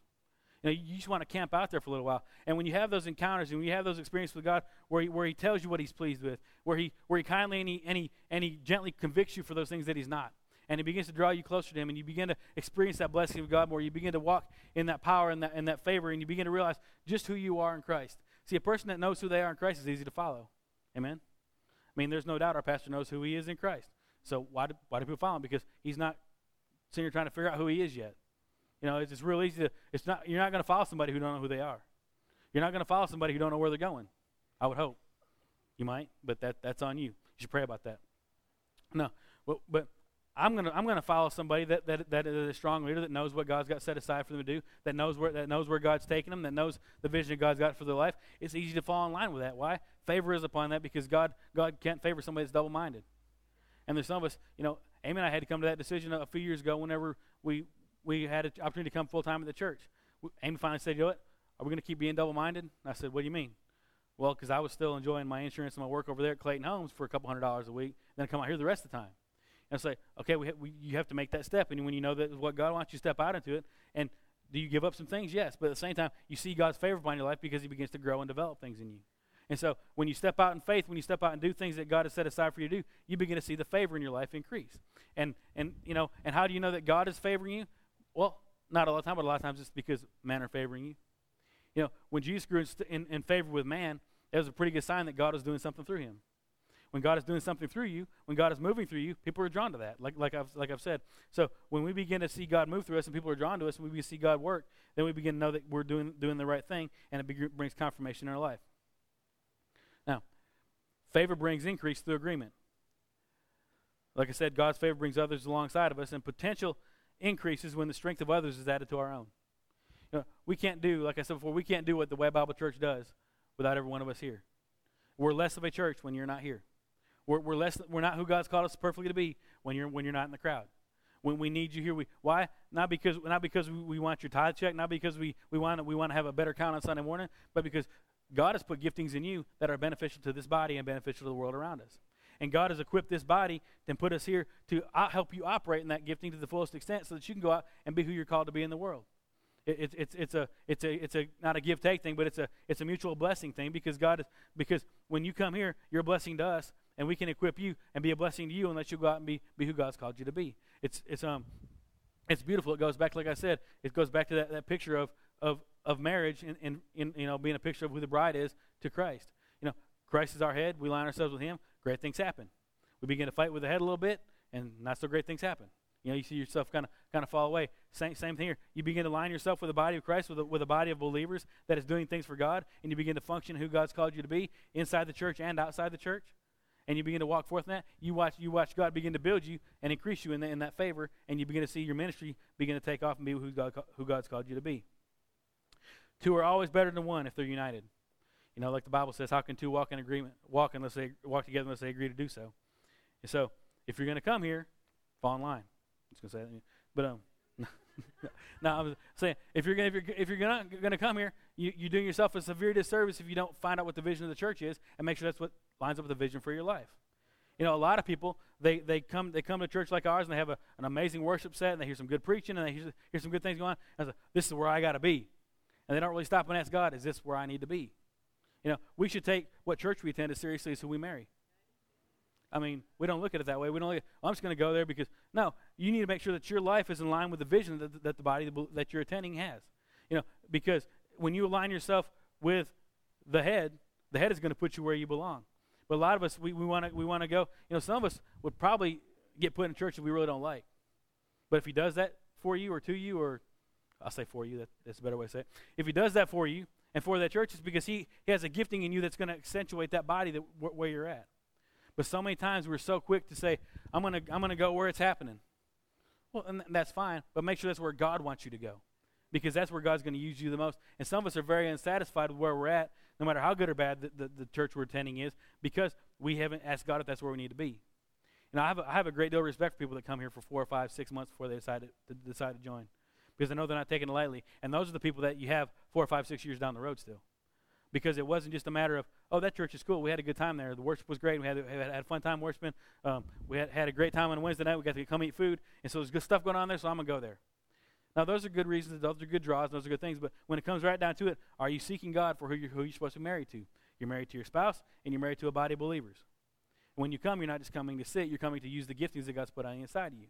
You know, you just want to camp out there for a little while. And when you have those encounters and when you have those experiences with God where he, where he tells you what he's pleased with, where he, where he kindly and he, and, he, and he gently convicts you for those things that he's not, and He begins to draw you closer to Him, and you begin to experience that blessing of God more. You begin to walk in that power and that, and that favor, and you begin to realize just who you are in Christ. See, a person that knows who they are in Christ is easy to follow. Amen? I mean, there's no doubt our pastor knows who he is in Christ. So why do, why do people follow him? Because he's not sitting here trying to figure out who he is yet. You know, it's, it's real easy to, it's not, you're not going to follow somebody who don't know who they are. You're not going to follow somebody who don't know where they're going. I would hope. You might, but that, that's on you. You should pray about that. No, but, but I'm gonna I'm gonna follow somebody that, that that is a strong leader that knows what God's got set aside for them to do, that knows where that knows where God's taking them, that knows the vision God's got for their life. It's easy to fall in line with that. Why? Favor is upon that because God God can't favor somebody that's double minded. And there's some of us, you know, Amy and I had to come to that decision a few years ago whenever we we had an opportunity to come full time at the church. Amy finally said, "You know what? Are we going to keep being double minded?" I said, "What do you mean?" Well, because I was still enjoying my insurance and my work over there at Clayton Homes for a couple hundred dollars a week, then I come out here the rest of the time. And say, okay, we, ha- we, you have to make that step. And when you know that what God wants you step out into it, and do you give up some things? Yes. But at the same time, you see God's favor upon your life because He begins to grow and develop things in you. And so when you step out in faith, when you step out and do things that God has set aside for you to do, you begin to see the favor in your life increase. And and you know, and how do you know that God is favoring you? Well, not a lot of time, but a lot of times it's because men are favoring you. You know, when Jesus grew in, in favor with man, it was a pretty good sign that God was doing something through him. When God is doing something through you, when God is moving through you, people are drawn to that, like, like, I've, like I've said. So when we begin to see God move through us and people are drawn to us and we begin to see God work, then we begin to know that we're doing, doing the right thing and it brings confirmation in our life. Now, favor brings increase through agreement. Like I said, God's favor brings others alongside of us, and potential increases when the strength of others is added to our own. You know, we can't do, like I said before, we can't do what the Way Bible Church does without every one of us here. We're less of a church when you're not here. We're, we're, less, we're not who God's called us perfectly to be when you're, when you're not in the crowd. When we need you here, we why? Not because not because we, want your tithe check, not because we, we want we want to have a better count on Sunday morning, but because God has put giftings in you that are beneficial to this body and beneficial to the world around us. And God has equipped this body and put us here to help you operate in that gifting to the fullest extent so that you can go out and be who you're called to be in the world. It's it's it's a it's a it's a not a give take thing, but it's a it's a mutual blessing thing because God is because when you come here, you're a blessing to us, and we can equip you and be a blessing to you and let you go out and be be who God's called you to be. It's it's um it's beautiful. It goes back, like I said, it goes back to that, that picture of of of marriage and in, in you know being a picture of who the bride is to Christ. You know, Christ is our head. We line ourselves with Him. Great things happen. We begin to fight with the head a little bit, and not so great things happen. You know, you see yourself kind of kind of fall away. Same same thing here. You begin to line yourself with the body of Christ, with a, with a body of believers that is doing things for God, and you begin to function who God's called you to be inside the church and outside the church. And you begin to walk forth in that. You watch you watch God begin to build you and increase you in, the, in that favor, and you begin to see your ministry begin to take off and be who God who God's called you to be. Two are always better than one if they're united. You know, like the Bible says, how can two walk in agreement, walk unless they walk together unless they agree to do so? And so, if you're going to come here, fall in line. I was going to say that. But um, no, I'm saying if you're gonna, if you're if you're gonna, gonna come here, you you're doing yourself a severe disservice if you don't find out what the vision of the church is and make sure that's what lines up with the vision for your life. You know, a lot of people they, they come they come to church like ours and they have a, an amazing worship set and they hear some good preaching and they hear, hear some good things going on. And I say, this is where I got to be, and they don't really stop and ask God, is this where I need to be? You know, we should take what church we attend as seriously as who we marry. I mean, we don't look at it that way. We don't look at, well, I'm just going to go there because, no, you need to make sure that your life is in line with the vision that, that the body that you're attending has. You know, because when you align yourself with the head, the head is going to put you where you belong. But a lot of us, we, want to we wanna go, you know, some of us would probably get put in a church that we really don't like. But if he does that for you or to you, or I'll say for you, that, that's a better way to say it. If he does that for you and for that church, is because he, he has a gifting in you that's going to accentuate that body that, where you're at. But so many times we're so quick to say, I'm going to I'm to go where it's happening. Well, and that's fine, but make sure that's where God wants you to go. Because that's where God's going to use you the most. And some of us are very unsatisfied with where we're at, no matter how good or bad the, the, the church we're attending is, because we haven't asked God if that's where we need to be. And I have, a, I have a great deal of respect for people that come here for four or five, six months before they decide to, to decide to join. Because I know they're not taking it lightly. And those are the people that you have four or five, six years down the road still. Because it wasn't just a matter of oh that church is cool. We had a good time there. The worship was great. We had, had, had a fun time worshiping. Um, we had, had a great time on wednesday night. We got to come eat food. And so there's good stuff going on there so i'm going to go there. Now those are good reasons. Those are good draws. Those are good things. But when it comes right down to it are you seeking god for who you're, who you're supposed to be married to? You're married to your spouse and you're married to a body of believers. When you come you're not just coming to sit. You're coming to use the giftings that god's put on the inside of you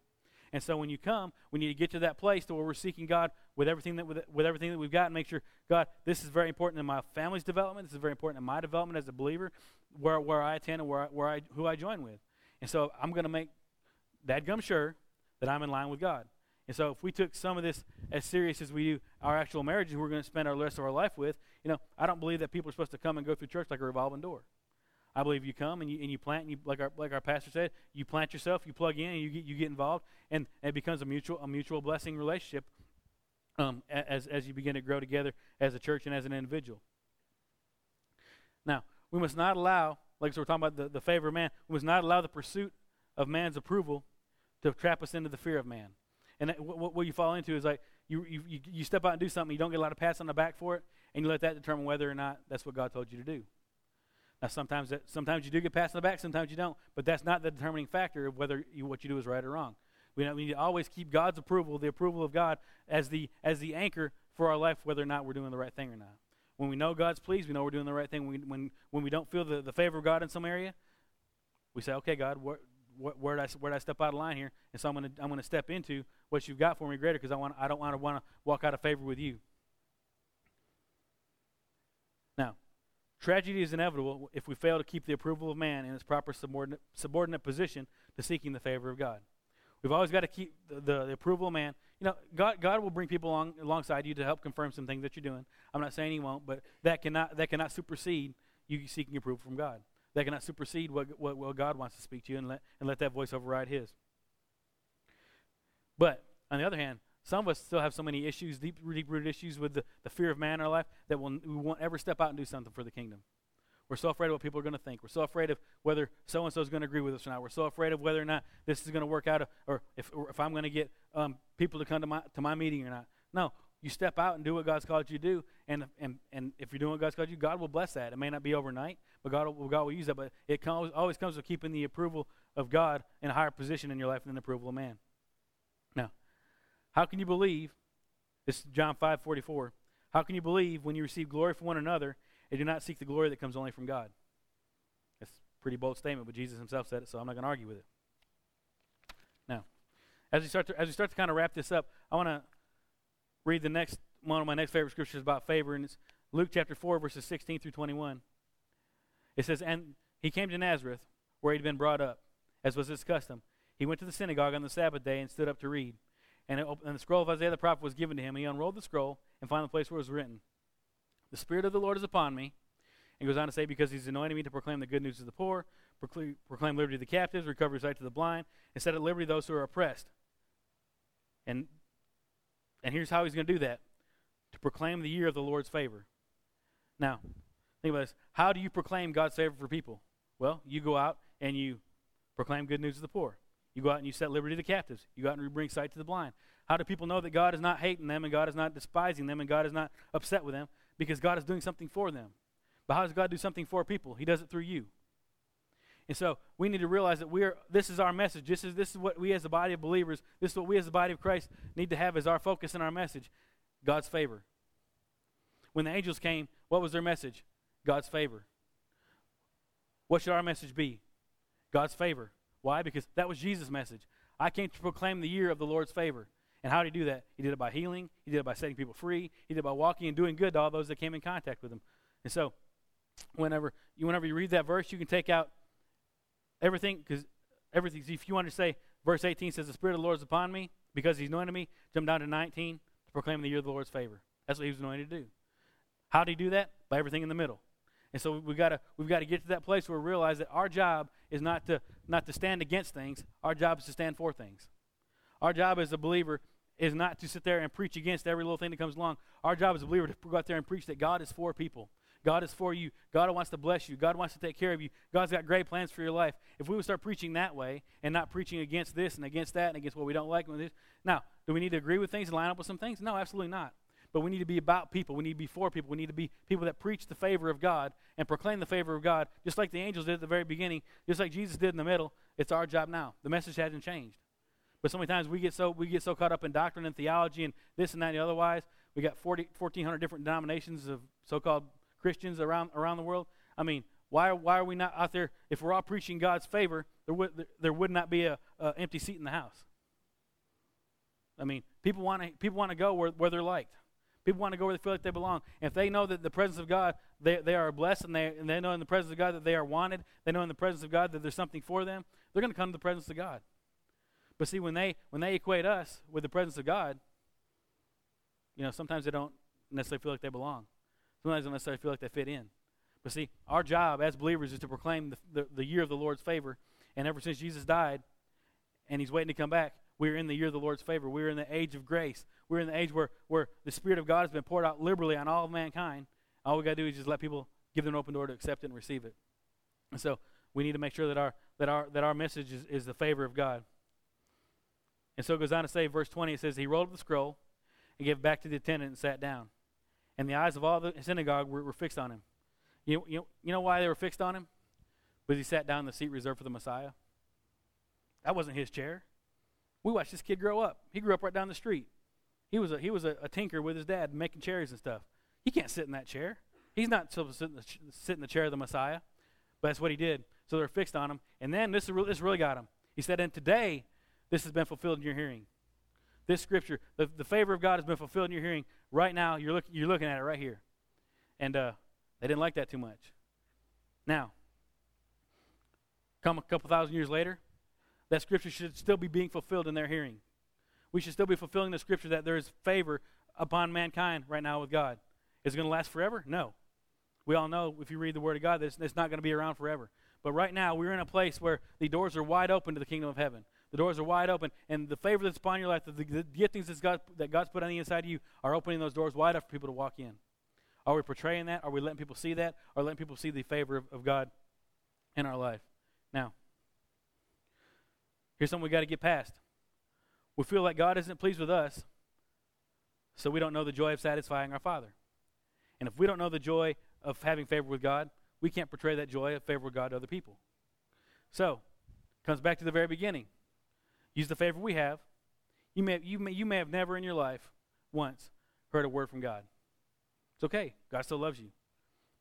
And so when you come, we need to get to that place to where we're seeking God with everything that with, with everything that we've got and make sure, God, this is very important in my family's development. This is very important in my development as a believer, where, where I attend and where I, where I, who I join with. And so I'm going to make that gum sure that I'm in line with God. And so if we took some of this as serious as we do our actual marriages we're going to spend our rest of our life with, you know, I don't believe that people are supposed to come and go through church like a revolving door. I believe you come and you, and you plant, and you, like, our, like our pastor said, you plant yourself, you plug in, and you get, you get involved, and, and it becomes a mutual, a mutual blessing relationship um, as, as you begin to grow together as a church and as an individual. Now, we must not allow, like so we're talking about the, the favor of man, we must not allow the pursuit of man's approval to trap us into the fear of man. And what, what you fall into is like you, you, you step out and do something, you don't get a lot of pats on the back for it, and you let that determine whether or not that's what God told you to do. Now, sometimes that, sometimes you do get passed on the back, sometimes you don't, but that's not the determining factor of whether you, what you do is right or wrong. We, we need to always keep God's approval, the approval of God, as the as the anchor for our life, whether or not we're doing the right thing or not. When we know God's pleased, we know we're doing the right thing. When we, when, when we don't feel the, the favor of God in some area, we say, okay, God, where, where, did I, where did I step out of line here? And so I'm going to I'm gonna step into what you've got for me greater because I, want, I don't want to want to walk out of favor with you. Now, Tragedy is inevitable if we fail to keep the approval of man in its proper subordinate, subordinate position to seeking the favor of God. We've always got to keep the, the, the, approval of man. You know, God, God will bring people along, alongside you to help confirm some things that you're doing. I'm not saying He won't, but that cannot that cannot supersede you seeking approval from God. That cannot supersede what, what, what God wants to speak to you and let and let that voice override His. But on the other hand, some of us still have so many issues, deep, deep rooted issues with the, the fear of man in our life that we'll, we won't ever step out and do something for the kingdom. We're so afraid of what people are going to think. We're so afraid of whether so and so is going to agree with us or not. We're so afraid of whether or not this is going to work out, or if, or if I'm going to get um, people to come to my to my meeting or not. No, you step out and do what God's called you to do, and and and if you're doing what God's called you, God will bless that. It may not be overnight, but God will, God will use that. But it comes, always comes with keeping the approval of God in a higher position in your life than the approval of man. Now, how can you believe this is John 5 44. How can you believe when you receive glory from one another and do not seek the glory that comes only from God? That's a pretty bold statement, but Jesus himself said it, so I'm not going to argue with it. Now, as we start to, as we start to kind of wrap this up, I want to read the next one of my next favorite scriptures about favor, and it's Luke chapter 4, verses 16 through 21. It says, And he came to Nazareth, where he'd been brought up, as was his custom. He went to the synagogue on the Sabbath day and stood up to read. And, it, and the scroll of Isaiah the prophet was given to him. And he unrolled the scroll and found the place where it was written, The Spirit of the Lord is upon me. And goes on to say, Because he's anointed me to proclaim the good news to the poor, proclaim, proclaim liberty to the captives, recovery sight to the blind, and set at liberty those who are oppressed. And, and here's how he's going to do that to proclaim the year of the Lord's favor. Now, think about this. How do you proclaim God's favor for people? Well, you go out and you proclaim good news to the poor. You go out and you set liberty to the captives. You go out and you bring sight to the blind. How do people know that God is not hating them and God is not despising them and God is not upset with them? Because God is doing something for them. But how does God do something for people? He does it through you. And so we need to realize that we are this is our message. This is this is what we as a body of believers, this is what we as the body of Christ need to have as our focus in our message. God's favor. When the angels came, what was their message? God's favor. What should our message be? God's favor. Why? Because that was Jesus' message. I came to proclaim the year of the Lord's favor. And how did he do that? He did it by healing. He did it by setting people free. He did it by walking and doing good to all those that came in contact with him. And so, whenever you whenever you read that verse, you can take out everything because everything. If you want to say verse 18 says, "The Spirit of the Lord is upon me because He's anointed me," jump down to 19 to proclaim the year of the Lord's favor. That's what He was anointed to do. How did He do that? By everything in the middle. And so we've gotta we've got to get to that place where we realize that our job is not to not to stand against things. Our job is to stand for things. Our job as a believer is not to sit there and preach against every little thing that comes along. Our job as a believer to go out there and preach that God is for people. God is for you. God wants to bless you. God wants to take care of you. God's got great plans for your life. If we would start preaching that way and not preaching against this and against that and against what we don't like, now, do we need to agree with things and line up with some things? No, absolutely not. But we need to be about people. We need to be for people. We need to be people that preach the favor of God and proclaim the favor of God, just like the angels did at the very beginning, just like Jesus did in the middle. It's our job now. The message hasn't changed. But so many times we get so we get so caught up in doctrine and theology and this and that and otherwise. We got 40, 1,400 different denominations of so-called Christians around around the world. I mean, why why are we not out there? If we're all preaching God's favor, there would there would not be a, a empty seat in the house. I mean, people want to people want to go where, where they're liked. People want to go where they feel like they belong. If they know that the presence of God, they, they are blessed, and they, and they know in the presence of God that they are wanted, they know in the presence of God that there's something for them, they're going to come to the presence of God. But see, when they when they equate us with the presence of God, you know, sometimes they don't necessarily feel like they belong. Sometimes they don't necessarily feel like they fit in. But see, our job as believers is to proclaim the, the, the year of the Lord's favor. And ever since Jesus died, and He's waiting to come back, we're in the year of the Lord's favor. We're in the age of grace. We're in the age where, where the Spirit of God has been poured out liberally on all of mankind. All we got to do is just let people give them an open door to accept it and receive it. And so we need to make sure that our, that our, that our message is, is the favor of God. And so it goes on to say, verse 20, it says, He rolled up the scroll and gave it back to the attendant and sat down. And the eyes of all the synagogue were, were fixed on him. You, you, you know why they were fixed on him? Because he sat down in the seat reserved for the Messiah. That wasn't his chair. We watched this kid grow up. He grew up right down the street. He was a, he was a, a tinker with his dad making cherries and stuff. He can't sit in that chair. He's not supposed to sit in the, sit in the chair of the Messiah. But that's what he did. So they're fixed on him. And then this, this really got him. He said, And today this has been fulfilled in your hearing. This scripture, the, the favor of God has been fulfilled in your hearing. Right now, you're, look, you're looking at it right here. And uh, they didn't like that too much. Now, come a couple thousand years later, that scripture should still be being fulfilled in their hearing. We should still be fulfilling the scripture that there is favor upon mankind right now with God. Is it going to last forever? No. We all know if you read the Word of God, that it's, it's not going to be around forever. But right now, we're in a place where the doors are wide open to the kingdom of heaven. The doors are wide open, and the favor that's upon your life, the, the giftings that's God, that God's put on the inside of you, are opening those doors wide up for people to walk in. Are we portraying that? Are we letting people see that? Or letting people see the favor of, of God in our life? Now, here's something we got to get past. We feel like God isn't pleased with us, so we don't know the joy of satisfying our Father. And if we don't know the joy of having favor with God, we can't portray that joy of favor with God to other people. So, comes back to the very beginning. Use the favor we have. You may, you may, you may have never in your life once heard a word from God. It's okay. God still loves you.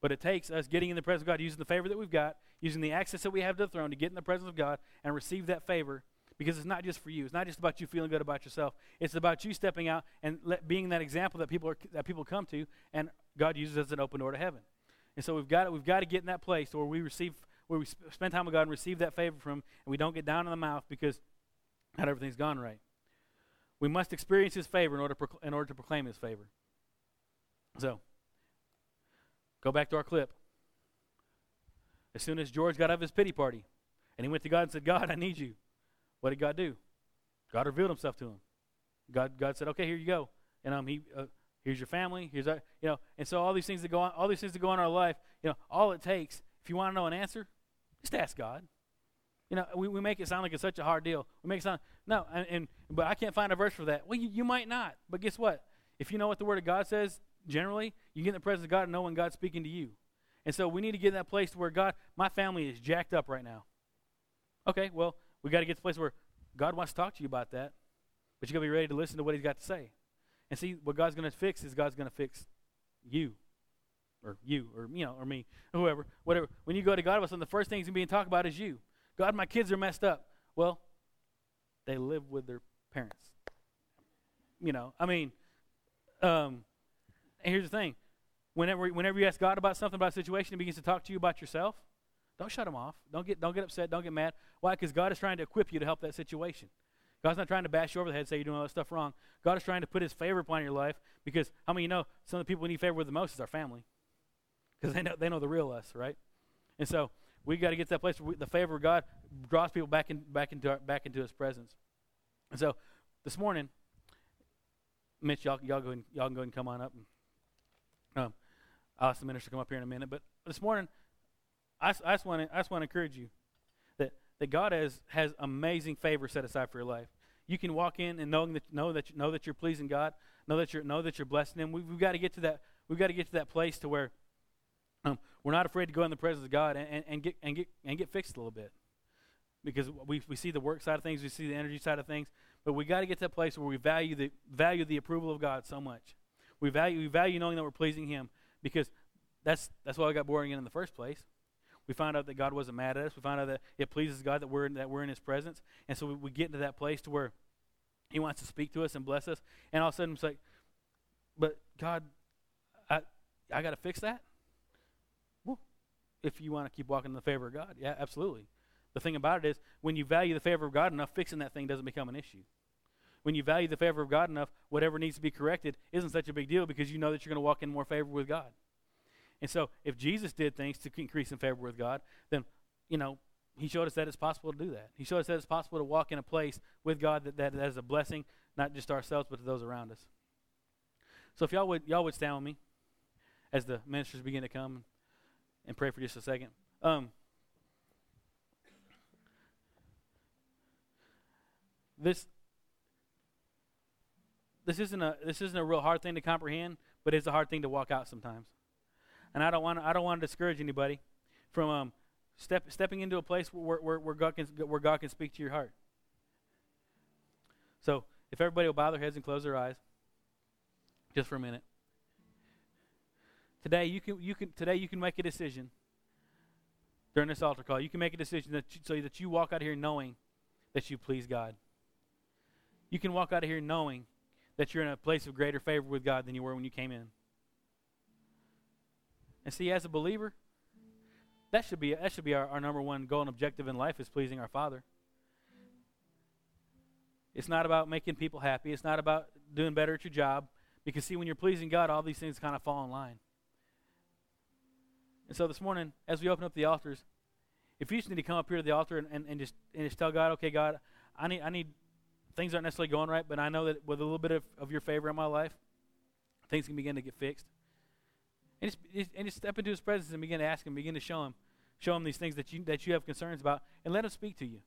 But it takes us getting in the presence of God, using the favor that we've got, using the access that we have to the throne to get in the presence of God and receive that favor because it's not just for you. It's not just about you feeling good about yourself. It's about you stepping out and let, being that example that people, are, that people come to and God uses as an open door to heaven. And so we've got, we've got to get in that place where we receive, where we spend time with God and receive that favor from Him and we don't get down in the mouth because not everything's gone right. We must experience His favor in order in order to proclaim His favor. So, go back to our clip. As soon as George got out of his pity party and he went to God and said, God, I need you, what did God do? God revealed himself to him. God, God said, okay, here you go. And um, he, uh, here's your family. Here's our, you know, and so all these things that go on, all these things that go on in our life, you know, all it takes, if you want to know an answer, just ask God. You know, we, we make it sound like it's such a hard deal. We make it sound no, and, and but I can't find a verse for that. Well, you, you might not, but guess what? If you know what the Word of God says, generally, you get in the presence of God and know when God's speaking to you. And so we need to get in that place where God, my family is jacked up right now. Okay, well, we got to get to the place where God wants to talk to you about that, but you got to be ready to listen to what He's got to say. And see, what God's going to fix is God's going to fix you, or you, or you know, or me, or whoever, whatever. When you go to God, something, the first thing He's being talked about is you. God, my kids are messed up. Well, they live with their parents. You know, I mean, um, here's the thing: whenever whenever you ask God about something about a situation, He begins to talk to you about yourself. Don't shut him off. Don't get don't get upset. Don't get mad. Why? Because God is trying to equip you to help that situation. God's not trying to bash you over the head and say you're doing all that stuff wrong. God is trying to put His favor upon your life because how many you know some of the people we need favor with the most is our family because they know they know the real us, right? And so we got to get to that place where we, the favor of God draws people back in back into our, back into His presence. And so this morning, Mitch, y'all y'all go y'all can go and come on up. And, um, I'll ask the minister to come up here in a minute. But this morning, I, I just want to encourage you that, that God has has amazing favor set aside for your life. You can walk in and knowing that know that know that you're pleasing God, know that you're know that you're blessing Him. We, we've got to get to that. We've got to get to that place to where um, we're not afraid to go in the presence of God and, and, and get and get and get fixed a little bit because we, we see the work side of things, we see the energy side of things, but we got to get to that place where we value the value the approval of God so much. We value we value knowing that we're pleasing Him because that's that's why I got boring in in the first place. We find out that God wasn't mad at us. We find out that it pleases God that we're in, that we're in His presence, and so we, we get into that place to where He wants to speak to us and bless us. And all of a sudden, it's like, but God, I, I got to fix that? Well, if you want to keep walking in the favor of God, yeah, absolutely. The thing about it is, when you value the favor of God enough, fixing that thing doesn't become an issue. When you value the favor of God enough, whatever needs to be corrected isn't such a big deal because you know that you're going to walk in more favor with God. And so, if Jesus did things to increase in favor with God, then, you know, he showed us that it's possible to do that. He showed us that it's possible to walk in a place with God that, that, that is a blessing, not just ourselves, but to those around us. So if y'all would y'all would stand with me as the ministers begin to come and pray for just a second. Um, this this isn't a this isn't a real hard thing to comprehend, but it's a hard thing to walk out sometimes. And I don't want I don't want to discourage anybody from um, step, stepping into a place where, where, where, God can, where God can speak to your heart. So, if everybody will bow their heads and close their eyes, just for a minute. Today you can you can today you can make a decision during this altar call. You can make a decision that you, so that you walk out of here knowing that you please God. You can walk out of here knowing that you're in a place of greater favor with God than you were when you came in. And see, as a believer, that should be, that should be our, our number one goal and objective in life is pleasing our Father. It's not about making people happy. It's not about doing better at your job. Because, see, when you're pleasing God, all these things kind of fall in line. And so this morning, as we open up the altars, if you just need to come up here to the altar and, and, and, just, and just tell God, okay, God, I need, I need, things aren't necessarily going right, but I know that with a little bit of, of your favor in my life, things can begin to get fixed. And just, and just step into his presence and begin to ask him, begin to show him, show him these things that you, that you have concerns about, and let him speak to you.